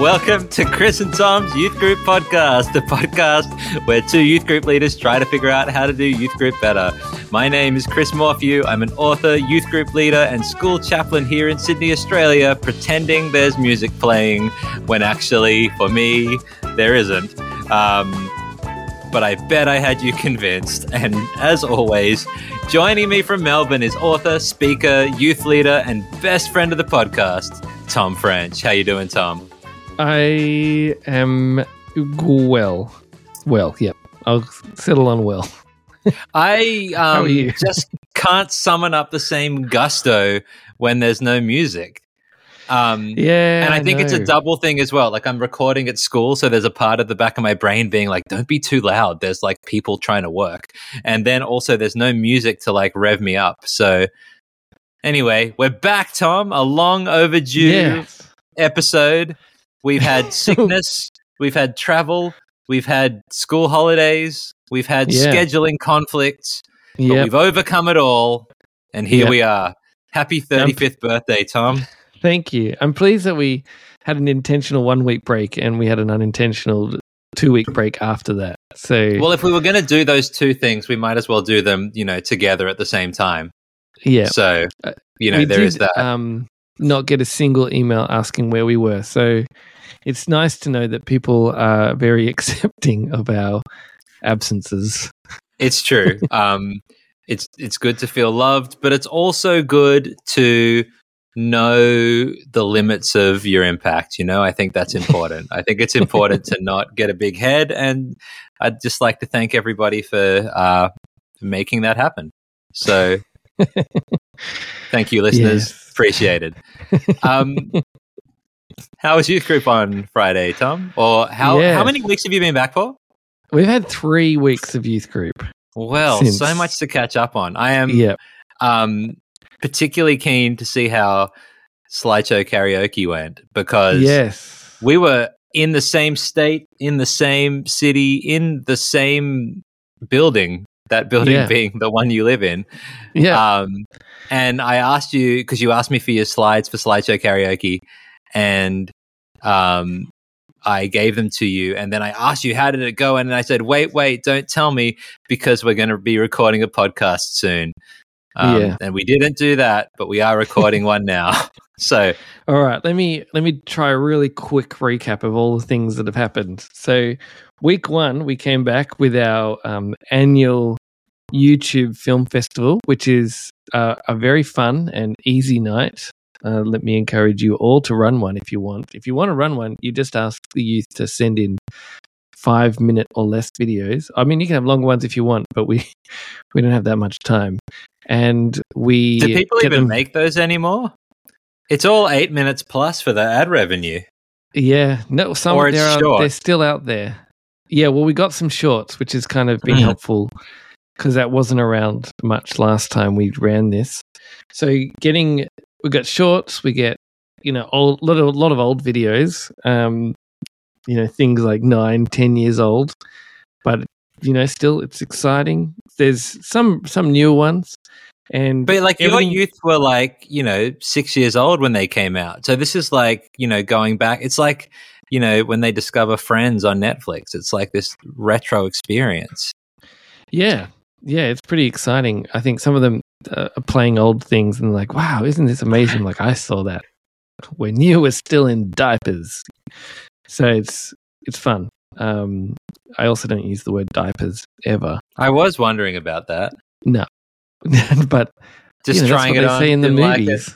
Welcome to Chris and Tom's Youth Group Podcast, the podcast where two youth group leaders try to figure out how to do youth group better. My name is Chris Morphew. I'm an author, youth group leader, and school chaplain here in Sydney, Australia, pretending there's music playing when actually, for me, there isn't. Um, but I bet I had you convinced. And as always, joining me from Melbourne is author, speaker, youth leader, and best friend of the podcast, Tom French. How you doing, Tom? I am well. Well, yep. I'll settle on well. I um, just can't summon up the same gusto when there's no music. Um, Yeah. and I think it's a double thing as well. Like I'm recording at school, so there's a part of the back of my brain being like, "Don't be too loud." There's like people trying to work, and then also there's no music to like rev me up. So anyway, we're back, Tom. A long overdue Yes. episode. We've had sickness, we've had travel, we've had school holidays, we've had Yeah. scheduling conflicts, but Yep. we've overcome it all, and here Yep. we are. Happy 35th birthday, Tom. Thank you. I'm pleased that we had an intentional one week break and we had an unintentional two week break after that. So, Well, if we were going to do those two things, we might as well do them, you know, together at the same time. yeah. So, Uh, you know, we there did, is that. Um, not get a single email asking where we were. So, it's nice to know that people are very accepting of our absences. It's true. um, it's it's good to feel loved, but it's also good to know the limits of your impact. You know, I think that's important. I think it's important to not get a big head, and I'd just like to thank everybody for uh, making that happen. So, thank you, listeners. Yes. Appreciated. Um, how was youth group on Friday, Tom? Or how Yes. how many weeks have you been back for? We've had three weeks of youth group. Well, Since- so much to catch up on. I am yeah. um, particularly keen to see how slideshow karaoke went because Yes. we were in the same state, in the same city, in the same building. That building Yeah. being the one you live in. Yeah. Um, and I asked you because you asked me for your slides for slideshow karaoke, and um, I gave them to you. And then I asked you how did it go, and I said, "Wait, wait, don't tell me because we're going to be recording a podcast soon." Um, Yeah. And we didn't do that, but we are recording one now. So All right, let me let me try a really quick recap of all the things that have happened. So, week one, we came back with our um, annual YouTube Film Festival, which is uh, a very fun and easy night. Uh, let me encourage you all to run one if you want. If you want to run one, you just ask the youth to send in five minute or less videos. I mean, you can have longer ones if you want, but we we don't have that much time. And we do people even them- make those anymore? It's all eight minutes plus for the ad revenue. Yeah, no, some Or it's there are, short. they're still out there. Yeah, well, we got some shorts, which has kind of been Mhm. helpful because that wasn't around much last time we ran this. So getting we got shorts, we get you know old lot of lot of old videos, um, you know things like nine, ten years old, but you know still it's exciting. There's some some newer ones, and But like your youth were like, you know, six years old when they came out. So this is like, you know, going back. It's like, you know, when they discover Friends on Netflix. It's like this retro experience. Yeah, yeah, it's pretty exciting. I think some of them uh, are playing old things and like, wow, isn't this amazing? Like I saw that when you were still in diapers. So it's it's fun. Um, I also don't use the word diapers ever, I was wondering about that. No, but Just you know, trying that's it what on. they say in the didn't like movies.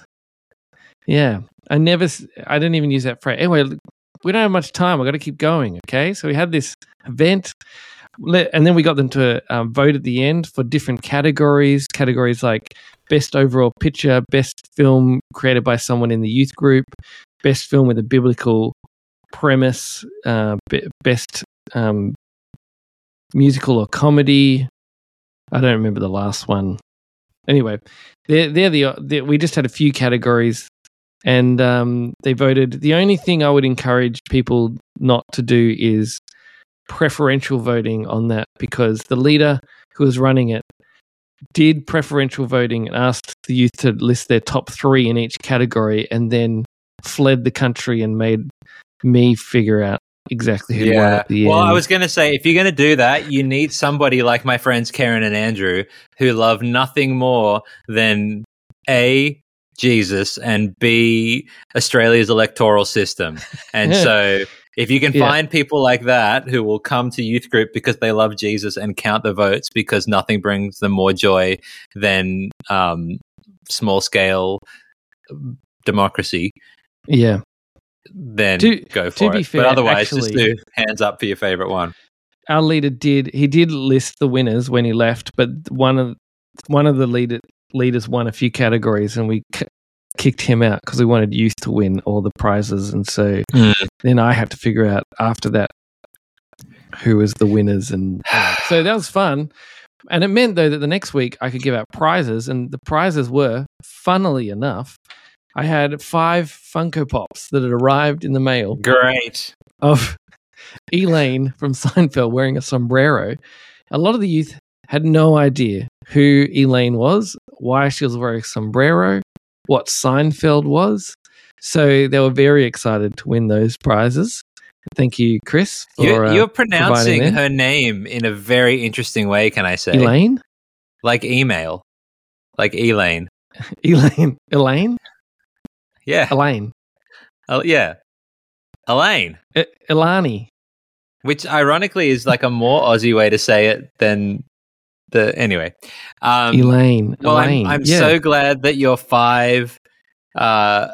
yeah, I never, I didn't even use that phrase. Anyway, we don't have much time. I got to keep going. Okay, so we had this event, and then we got them to um, vote at the end for different categories. Categories like best overall picture, best film created by someone in the youth group, best film with a biblical premise, uh, best um, musical or comedy. I don't remember the last one. Anyway, they're, they're the they we just had a few categories, and um, they voted. The only thing I would encourage people not to do is preferential voting on that because the leader who was running it did preferential voting and asked the youth to list their top three in each category, and then fled the country and made me figure out exactly who won at the well, end. I was going to say, if you're going to do that, you need somebody like my friends Karen and Andrew who love nothing more than A, Jesus, and B, Australia's electoral system. And so if you can Yeah. find people like that who will come to youth group because they love Jesus and count the votes because nothing brings them more joy than um, small scale democracy, yeah. Then To- go to for be it. fair, but otherwise, just do hands up for your favorite one. our leader did he did list the winners when he left, but one of one of the leader, leaders won a few categories, and we kicked him out because we wanted youth to win all the prizes, and so Mm. then I had to figure out after that who was the winners, and so that was fun. And it meant though that the next week I could give out prizes, and the prizes were, funnily enough, I had five Funko Pops that had arrived in the mail Great. of Elaine from Seinfeld wearing a sombrero. A lot of the youth had no idea who Elaine was, why she was wearing a sombrero, what Seinfeld was. So they were very excited to win those prizes. Thank you, Chris, for uh, you're pronouncing her name in a very interesting way, can I say? Elaine. Like email. Like Elaine. Elaine. Elaine. Yeah. Elaine. Oh, yeah. Elaine. E- Elani. Which ironically is like a more Aussie way to say it than the. Anyway. Um, Elaine. well, I'm, I'm yeah. so glad that your five uh,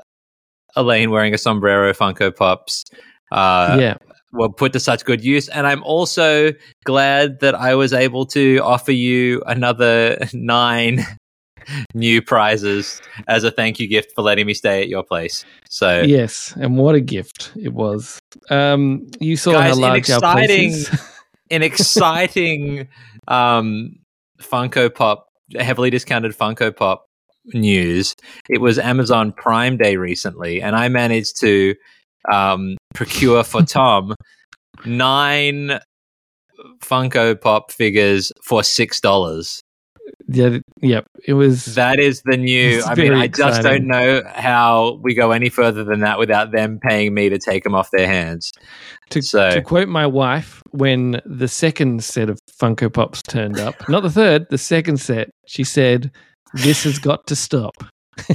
Elaine wearing a sombrero Funko Pops uh, yeah. were put to such good use. And I'm also glad that I was able to offer you another nine new prizes as a thank you gift for letting me stay at your place. So, Yes, and what a gift it was. Um, you saw Guys, how large our place exciting- is. an exciting um, Funko Pop, heavily discounted Funko Pop news. It was Amazon Prime Day recently, and I managed to um, procure for Tom nine Funko Pop figures for six dollars. Yeah, yep. It was That is the new. I mean, I just exciting. don't know how we go any further than that without them paying me to take them off their hands. to, so- to quote my wife when the second set of Funko Pops turned up, not the third, the second set. She said, "This has got to stop."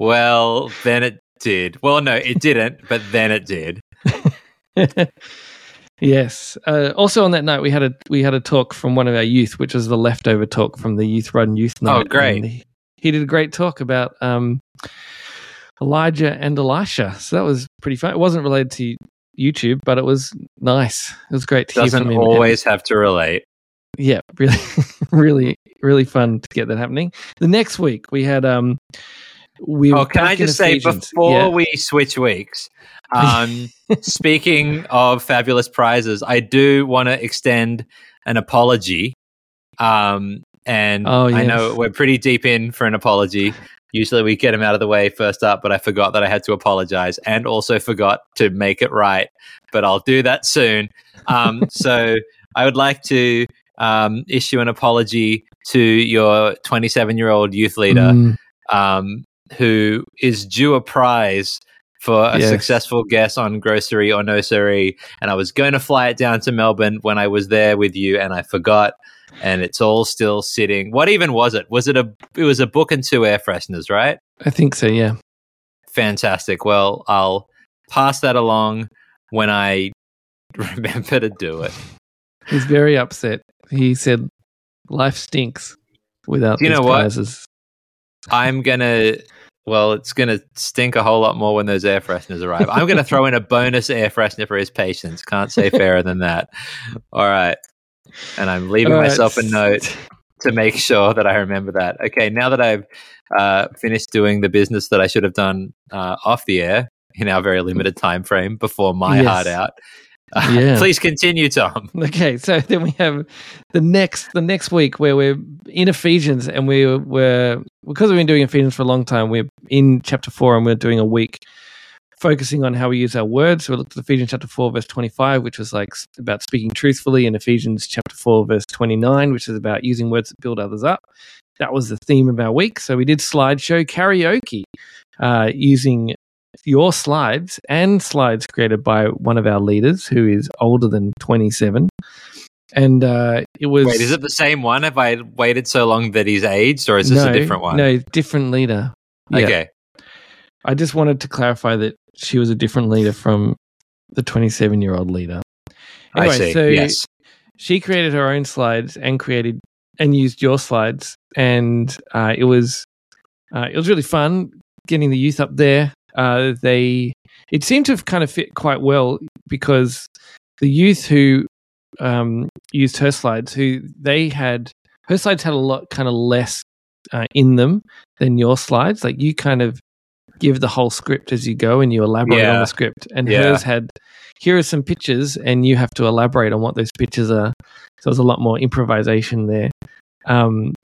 Well, then it did. Well, no, it didn't, but then it did. yes. Uh, also on that night, we had a we had a talk from one of our youth, which was the leftover talk from the youth run youth night. Oh, great. He, he did a great talk about um, Elijah and Elisha. So that was pretty fun. It wasn't related to YouTube, but it was nice. It was great to hear Doesn't always have to relate. yeah, really, really, really fun to get that happening. The next week we had um, we. were Oh, can I just say before Yeah. we switch weeks, um, speaking of fabulous prizes, I do want to extend an apology. Um, and Oh, I know we're pretty deep in for an apology. Usually we get them out of the way first up, but I forgot that I had to apologize and also forgot to make it right. But I'll do that soon. Um, so I would like to um, issue an apology to your 27 year old youth leader Mm, um, who is due a prize for a Yes. successful guess on grocery or no siree. And I was going to fly it down to Melbourne when I was there with you, and I forgot. And it's all still sitting. What even was it? Was it a? It was a book and two air fresheners, right? I think so. Yeah. Fantastic. Well, I'll pass that along when I remember to do it. He's very upset. He said, "Life stinks without Do you these know what? prizes." I'm gonna. Well, it's gonna stink a whole lot more when those air fresheners arrive. I'm gonna throw in a bonus air freshener for his patience. Can't say fairer than that. All right, and I'm leaving right. myself a note to make sure that I remember that. Okay, now that I've uh, finished doing the business that I should have done uh, off the air in our very limited time frame before my Yes. heart out. Yeah. Please continue, Tom. Okay, so then we have the next the next week where we're in Ephesians and we were because we've been doing Ephesians for a long time. We're in chapter four and we're doing a week focusing on how we use our words. So we looked at Ephesians chapter four verse twenty five, which was like about speaking truthfully, and Ephesians chapter four verse twenty nine, which is about using words that build others up. That was the theme of our week. So we did slideshow karaoke uh, using your slides and slides created by one of our leaders who is older than 27. And uh, it was. Wait, is it the same one? Have I waited so long that he's aged, or is this no, a different one? No, different leader. Yeah. Okay. I just wanted to clarify that she was a different leader from the 27 year old leader. Anyway, I see. so yes. she created her own slides and created and used your slides, and uh, it was uh, it was really fun getting the youth up there. Uh, they it seemed to have kind of fit quite well because the youth who um, used her slides, who they had her slides had a lot kind of less uh, in them than your slides. Like you kind of give the whole script as you go and you elaborate on the script, and Yeah. hers had here are some pictures, and you have to elaborate on what those pictures are. So there's a lot more improvisation there. Um,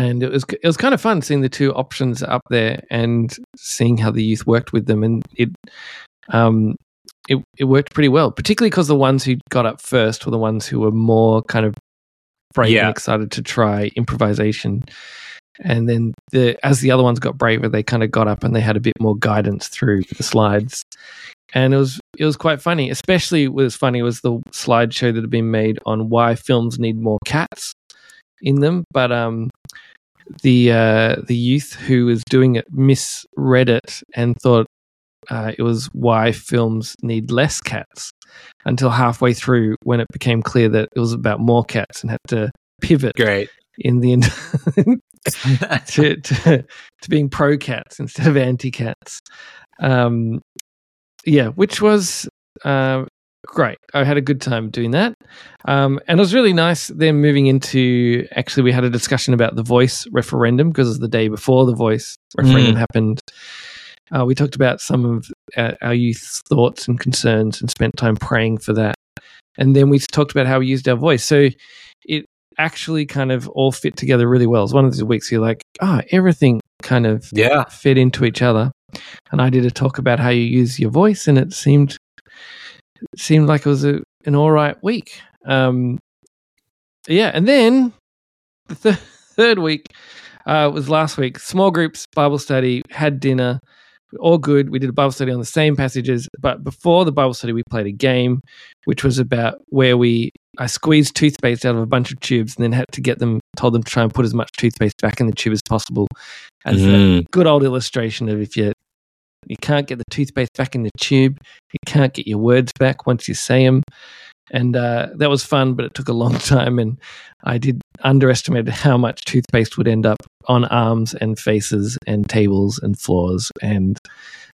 and it was it was kind of fun seeing the two options up there and seeing how the youth worked with them, and it um it it worked pretty well, particularly because the ones who got up first were the ones who were more kind of brave Yeah. and excited to try improvisation. And then the as the other ones got braver, they kind of got up and they had a bit more guidance through the slides. And it was it was quite funny. Especially what was funny was the slideshow that had been made on why films need more cats in them. But um the uh the youth who was doing it misread it and thought uh, it was why films need less cats until halfway through when it became clear that it was about more cats and had to pivot Great. in the end to, to to being pro cats instead of anti cats. Um, yeah, which was uh, great. I had a good time doing that, um, and it was really nice. Then moving into actually, we had a discussion about the voice referendum because it was the day before the voice referendum Mm. happened. Uh, we talked about some of our, our youth's thoughts and concerns and spent time praying for that. And then we talked about how we used our voice. So it actually kind of all fit together really well. It's one of those weeks you're like, ah, everything kind of yeah. fit into each other. And I did a talk about how you use your voice, and it seemed it seemed like it was a, an all right week. Um, yeah, and then the th- third week uh, was last week. Small groups, Bible study, had dinner, all good. We did a Bible study on the same passages, but before the Bible study, we played a game, which was about where we I squeezed toothpaste out of a bunch of tubes and then had to get them, told them to try and put as much toothpaste back in the tube as possible. As a Mm. good old illustration of if you you can't get the toothpaste back in the tube, you can't get your words back once you say them. And uh, that was fun, but it took a long time. And I did underestimate how much toothpaste would end up on arms and faces and tables and floors. And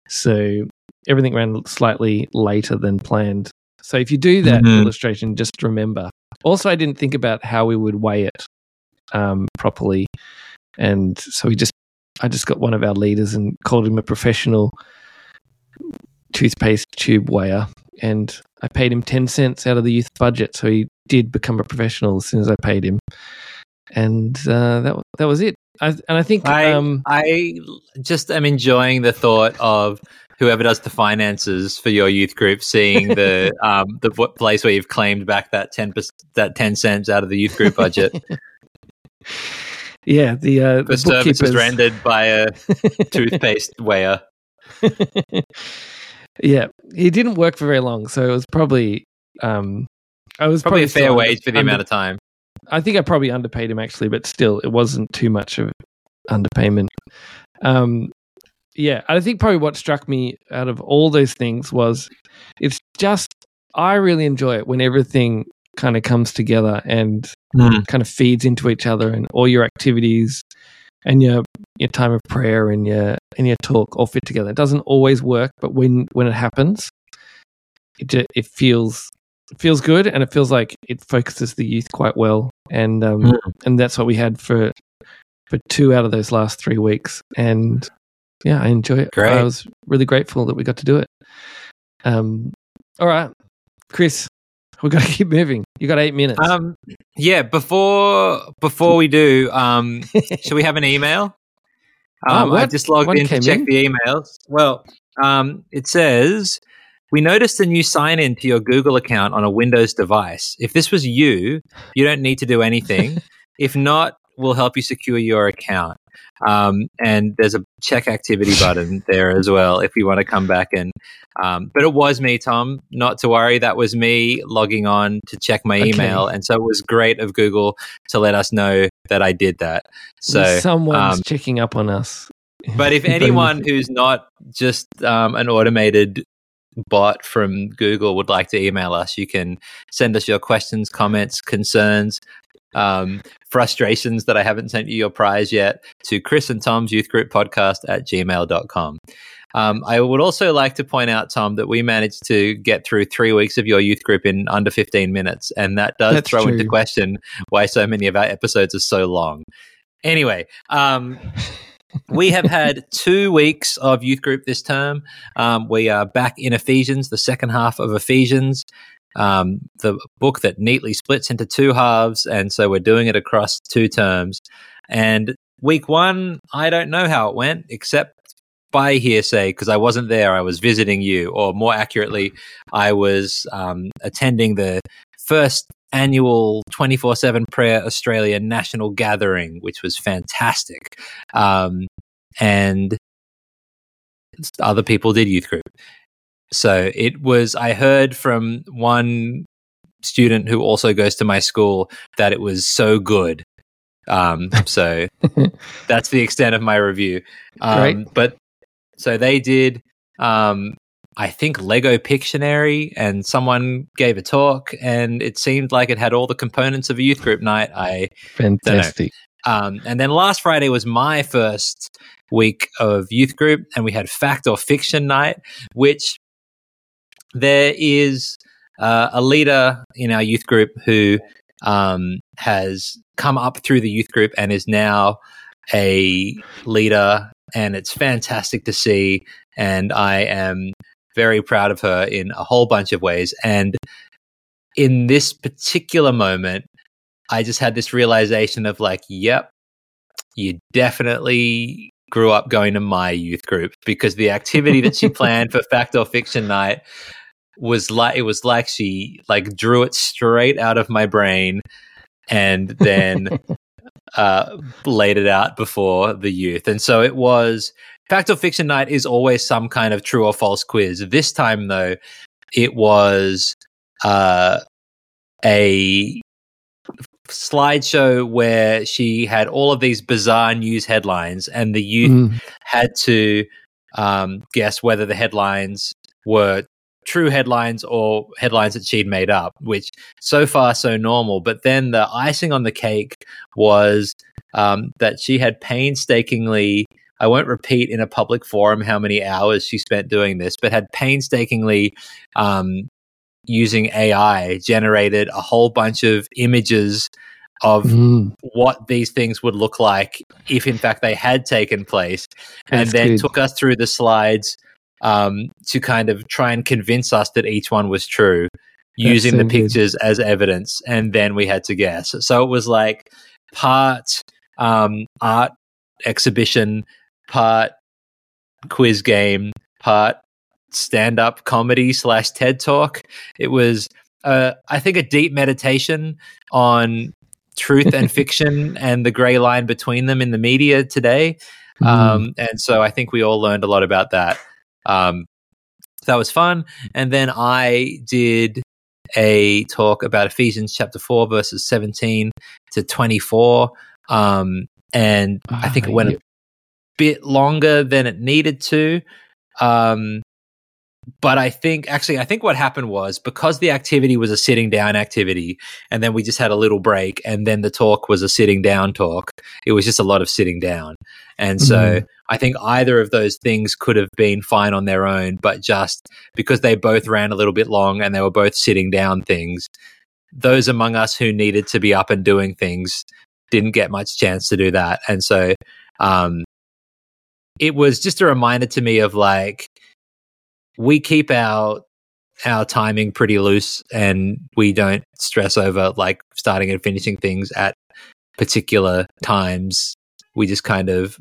so everything ran slightly later than planned. So if you do that Mhm. illustration, just remember. Also, I didn't think about how we would weigh it um, properly. And so we just, I just got one of our leaders and called him a professional toothpaste tube weigher. And I paid him 10 cents out of the youth budget. So he did become a professional as soon as I paid him. And uh, that, that was it. I, and I think, I um, I just am enjoying the thought of whoever does the finances for your youth group seeing the um the place where you've claimed back that ten that ten cents out of the youth group budget yeah, the, uh, the services rendered by a toothpaste weigher. yeah, he didn't work for very long, so it was probably um, I was Probably probably, a fair wage for the under- amount of time. I think I probably underpaid him actually, but still, it wasn't too much of underpayment. Um, yeah, I think probably what struck me out of all those things was it's just I really enjoy it when everything kind of comes together and Mm. kind of feeds into each other, and all your activities and your your time of prayer and your and your talk all fit together. It doesn't always work, but when when it happens, it it feels it feels good, and it feels like it focuses the youth quite well, and um, Mm. and that's what we had for for two out of those last three weeks, and yeah, I enjoy it. Great. I was really grateful that we got to do it. Um, all right, Chris, we got to keep moving. You got eight minutes. Um, yeah. Before before we do, um, should we have an email? Ah, Um, I just logged in to check in? the emails. Well, um, it says we noticed a new sign in to your Google account on a Windows device. If this was you, you don't need to do anything. if not, we'll help you secure your account. Um, and there's a check activity button there as well if you want to come back and. Um, but it was me, Tom. Not to worry, that was me logging on to check my Okay. email, and so it was great of Google to let us know that I did that. So, someone's um, checking up on us. but if anyone who's not just um, an automated bot from Google would like to email us, you can send us your questions, comments, concerns, um, frustrations that I haven't sent you your prize yet to Chris and Tom's Youth Group Podcast at gmail.com. Um, I would also like to point out, Tom, that we managed to get through three weeks of your youth group in under 15 minutes. And that does That's throw into question why so many of our episodes are so long. Anyway, um, we have had two weeks of youth group this term. Um, we are back in Ephesians, the second half of Ephesians, um, the book that neatly splits into two halves. And so we're doing it across two terms. And week one, I don't know how it went, except by hearsay, because I wasn't there. I was visiting you, or more accurately, I was um, attending the first annual 24 7 Prayer Australia National Gathering, which was fantastic. Um, and other people did youth group. So it was, I heard from one student who also goes to my school that it was so good. Um, so that's the extent of my review. Um. But so they did, um, I think Lego Pictionary, and someone gave a talk, and it seemed like it had all the components of a youth group night. I Fantastic. um, and then last Friday was my first week of youth group, and we had fact or fiction night, which there is uh, a leader in our youth group who um, has come up through the youth group and is now a leader, and it's fantastic to see. And I am very proud of her in a whole bunch of ways. And in this particular moment, I just had this realization of like, yep, you definitely grew up going to my youth group because the activity that she planned for fact or fiction night was like it was like she like drew it straight out of my brain and then uh laid it out before the youth and so it was fact or fiction night is always some kind of true or false quiz this time though it was uh a slideshow where she had all of these bizarre news headlines and the youth Mm. had to um, guess whether the headlines were true headlines or headlines that she'd made up, which so far so normal. But then the icing on the cake was um, that she had painstakingly. I won't repeat in a public forum how many hours she spent doing this, but had painstakingly um, using AI generated a whole bunch of images of Mm. what these things would look like if in fact they had taken place and That's then good. took us through the slides um, to kind of try and convince us that each one was true using the good. pictures as evidence and then we had to guess so it was like part um, art exhibition part quiz game part stand-up comedy slash ted talk it was uh, i think a deep meditation on truth and fiction and the gray line between them in the media today Mm. um, and so I think we all learned a lot about that. Um, that was fun. And then I did a talk about Ephesians chapter 4, verses 17 to 24. Um, and I think Ah, it went yeah. a bit longer than it needed to. Um, but I think actually, I think what happened was because the activity was a sitting down activity, and then we just had a little break, and then the talk was a sitting down talk. It was just a lot of sitting down, and so I think either of those things could have been fine on their own, but just because they both ran a little bit long and they were both sitting down things, those among us who needed to be up and doing things didn't get much chance to do that, and so um, it was just a reminder to me of like we keep our our timing pretty loose and we don't stress over like starting and finishing things at particular times. We just kind of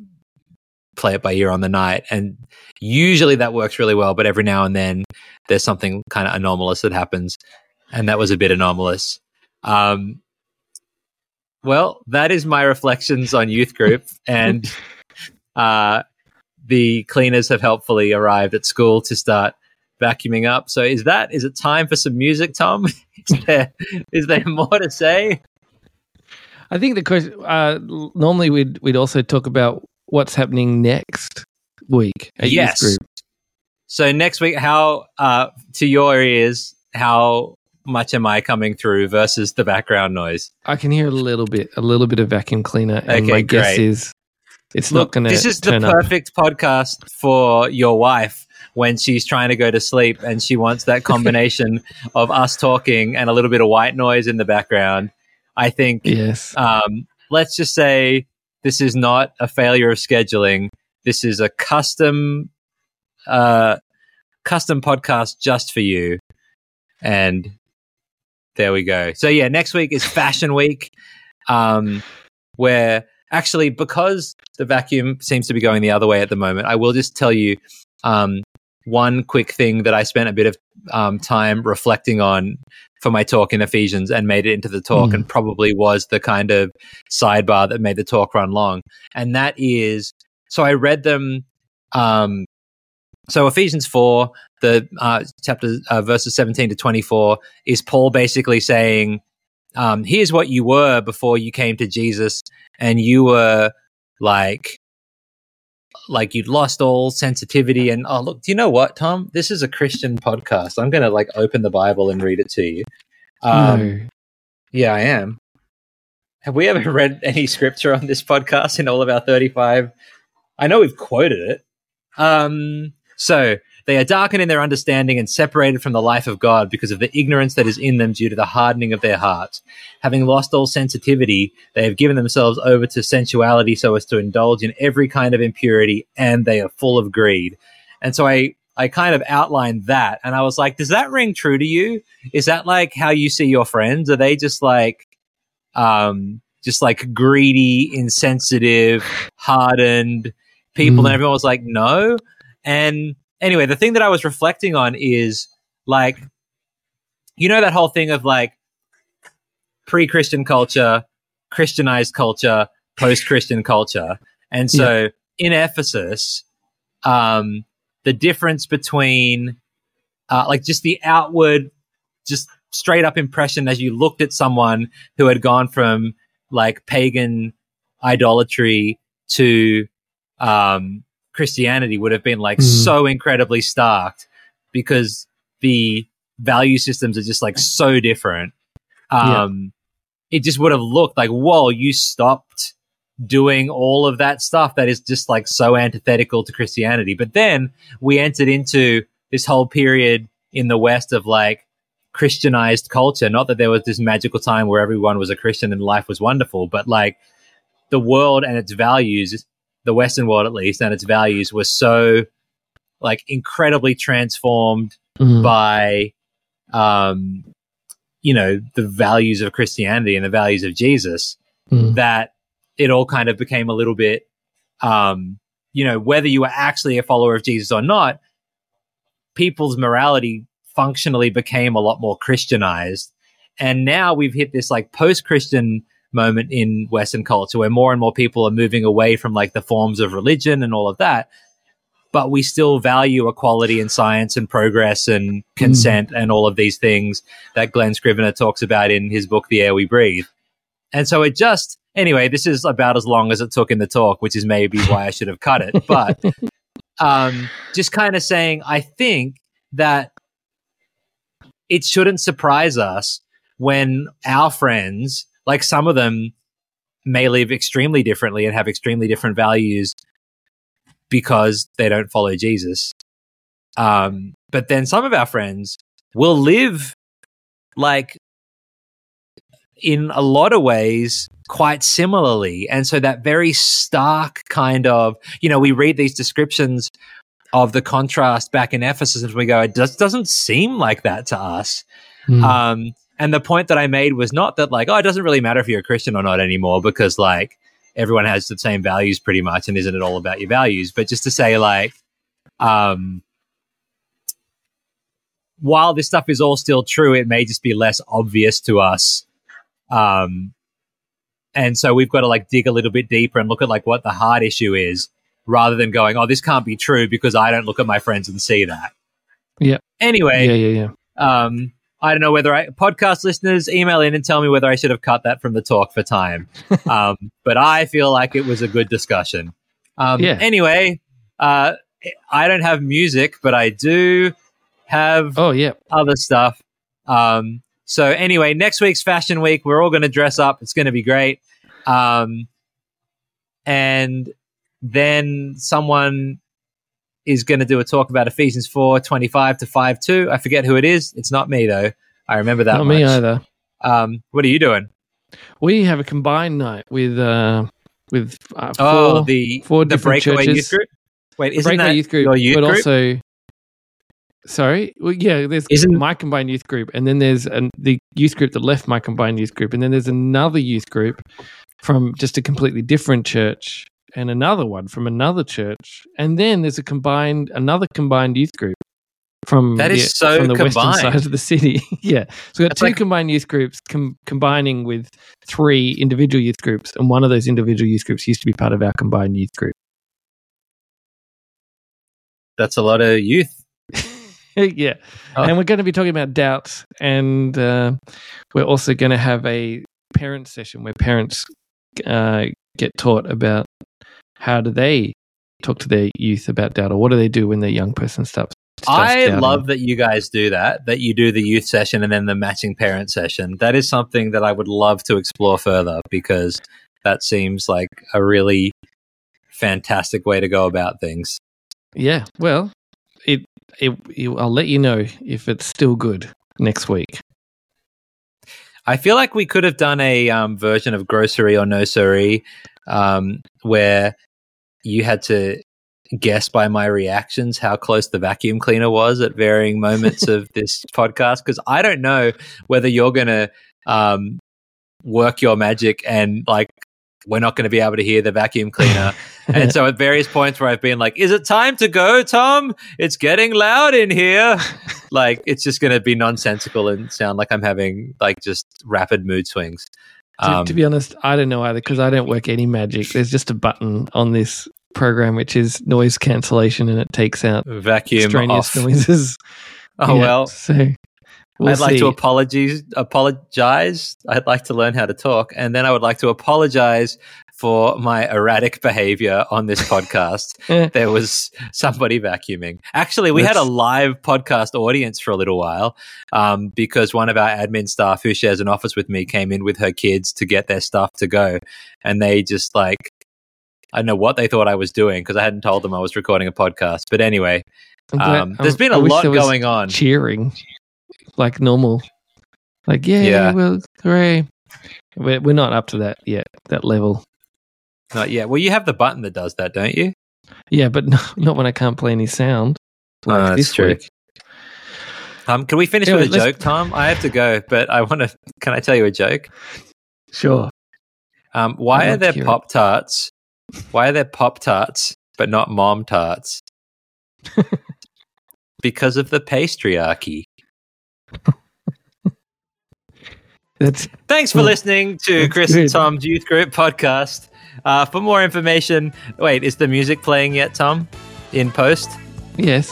play it by ear on the night and usually that works really well but every now and then there's something kind of anomalous that happens and that was a bit anomalous um well, that is my reflections on youth group, and uh, the cleaners have helpfully arrived at school to start vacuuming up. So, is that is it time for some music, Tom? is there is there more to say? I think the question. Uh, normally, we'd we'd also talk about what's happening next week at Yes. So next week, how uh, to your ears, how much am I coming through versus the background noise? I can hear a little bit, a little bit of vacuum cleaner, and Okay, my guess great. is it's Look, not going to. this is the turn up. perfect podcast for your wife when she's trying to go to sleep and she wants that combination of us talking and a little bit of white noise in the background. I think Yes. um, let's just say this is not a failure of scheduling. This is a custom, uh, custom podcast just for you. And there we go. So yeah, next week is Fashion Week, um, where actually because the vacuum seems to be going the other way at the moment, I will just tell you um, one quick thing that I spent a bit of um, time reflecting on for my talk in Ephesians and made it into the talk, Mm. and probably was the kind of sidebar that made the talk run long. And that is so I read them. Um, so Ephesians four, the uh, chapter uh, verses seventeen to twenty four, is Paul basically saying, um, "Here's what you were before you came to Jesus, and you were like." Like you'd lost all sensitivity, and oh look, do you know what, Tom? This is a Christian podcast. I'm gonna like open the Bible and read it to you. Um, no. yeah, I am. Have we ever read any scripture on this podcast in all of our 35? I know we've quoted it. Um, so they are darkened in their understanding and separated from the life of God because of the ignorance that is in them due to the hardening of their hearts. Having lost all sensitivity, they have given themselves over to sensuality so as to indulge in every kind of impurity and they are full of greed. And so I, I kind of outlined that and I was like, does that ring true to you? Is that like how you see your friends? Are they just like, um, just like greedy, insensitive, hardened people? Mm. And everyone was like, no. And anyway, the thing that I was reflecting on is like, you know, that whole thing of like pre Christian culture, Christianized culture, post Christian culture. And so in Ephesus, um, the difference between uh, like just the outward, just straight up impression as you looked at someone who had gone from like pagan idolatry to um, Christianity would have been like Mm. so incredibly stark because the value systems are just like so different. Yeah. Um, It just would have looked like, whoa, you stopped doing all of that stuff that is just like so antithetical to Christianity. But then we entered into this whole period in the West of like Christianized culture. Not that there was this magical time where everyone was a Christian and life was wonderful, but like the world and its values, the Western world at least, and its values were so like incredibly transformed Mm. by um you know the values of Christianity and the values of Jesus Mm. that it all kind of became a little bit um you know whether you were actually a follower of Jesus or not people's morality functionally became a lot more christianized and now we've hit this like post-christian moment in western culture where more and more people are moving away from like the forms of religion and all of that but we still value equality in science and progress and consent and all of these things that Glen Scrivener talks about in his book The Air We Breathe. And so it just anyway, this is about as long as it took in the talk, which is maybe why I should have cut it. But um, just kind of saying, I think that it shouldn't surprise us when our friends, like some of them, may live extremely differently and have extremely different values because they don't follow Jesus. Um, but then some of our friends will live like in a lot of ways quite similarly. And so that very stark kind of, you know, we read these descriptions of the contrast back in Ephesus and we go, it just doesn't seem like that to us. Mm. Um, and the point that I made was not that like, oh, it doesn't really matter if you're a Christian or not anymore because like everyone has the same values pretty much, and isn't it all about your values? But just to say like, um, while this stuff is all still true, it may just be less obvious to us, um, and so we've got to like dig a little bit deeper and look at like what the hard issue is rather than going, oh, this can't be true because I don't look at my friends and see that. Yeah. Anyway, Yeah, yeah, yeah. um, I don't know whether I podcast listeners email in and tell me whether I should have cut that from the talk for time. um, but I feel like it was a good discussion. Um, Yeah. Anyway, uh, I don't have music, but I do have Oh, yeah. other stuff. Um, so anyway, next week's Fashion Week, we're all going to dress up. It's going to be great. Um, and then someone is going to do a talk about Ephesians 4, 25 to 5 2. I forget who it is. It's not me though. I remember that Not much. me either. Um, what are you doing? We have a combined night with uh, with uh, four, oh, the four the different breakaway churches. youth group. Wait, isn't breakaway that youth group, your youth group? but group? also sorry, well, yeah, there's Isn't- my combined youth group, and then there's an, the youth group that left my combined youth group, and then there's another youth group from just a completely different church, and another one from another church, and then there's a combined another combined youth group. From That is the, so from the western combined. side of the city, yeah. So we've got That's two like- combined youth groups com- combining with three individual youth groups, and one of those individual youth groups used to be part of our combined youth group. That's a lot of youth. yeah. Oh. And we're going to be talking about doubt. And uh, we're also going to have a parent session where parents uh, get taught about how do they talk to their youth about doubt or what do they do when their young person starts. I love that you guys do that, that you do the youth session and then the matching parent session. That is something that I would love to explore further because that seems like a really fantastic way to go about things. Yeah. Well, it, it, it, I'll let you know if it's still good next week. I feel like we could have done a um, version of Grocery or No Sorry um, where you had to guess by my reactions how close the vacuum cleaner was at varying moments of this podcast because I don't know whether you're going to um, work your magic and like we're not going to be able to hear the vacuum cleaner. and so at various points where I've been like, is it time to go, Tom? It's getting loud in here. like it's just going to be nonsensical and sound like I'm having like just rapid mood swings. To, Um, to be honest, I don't know either because I don't work any magic. There's just a button on this program which is noise cancellation and it takes out vacuum extraneous off. noises. Oh Yeah, well, So we'll I'd like see. to apologize. Apologize. I'd like to learn how to talk, and then I would like to apologize for my erratic behavior on this podcast. There was somebody vacuuming. Actually, we had a live podcast audience for a little while um, because one of our admin staff who shares an office with me came in with her kids to get their stuff to go. And they just like, I don't know what they thought I was doing because I hadn't told them I was recording a podcast. But anyway, um, there's been I a wish lot going on. Cheering like normal. Like, yeah, Yeah. well, hooray. We're, we're not up to that yet, that level. Not yet. Well, you have the button that does that, don't you? Yeah, but no, not when I can't play any sound. Like Oh, that's this true. week. Um, can we finish Anyway, with a let's- joke, Tom? I have to go, but I want to. Can I tell you a joke? Sure. Um, why are there. Pop Tarts? Why are there Pop Tarts but not Mom Tarts? because of the patriarchy. That's Thanks for listening to Chris and. Tom's Youth Group podcast. Uh, for more information, wait, is the music playing yet, Tom? In post? yes.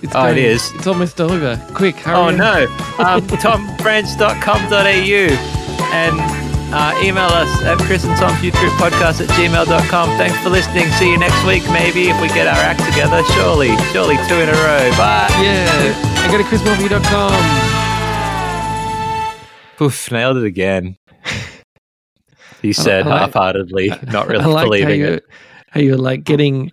It's Oh, it going- is. It's almost over. Quick, hurry. Oh up. no. Um, tomfrench.com.au and uh, email us at Chris and Youth Group Podcast at gmail.com. Thanks for listening. See you next week, maybe, if we get our act together. Surely, surely two in a row. Bye. Yeah. And go to chrismorphew.com. Oof, nailed it again. He said like- half-heartedly, not really like how believing you, it. How you're like getting,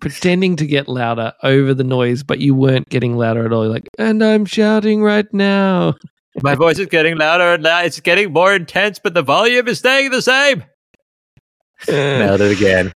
pretending to get louder over the noise, but you weren't getting louder at all. You're like, and I'm shouting right now. My voice is getting louder and louder. It's getting more intense, but the volume is staying the same. Nailed it again.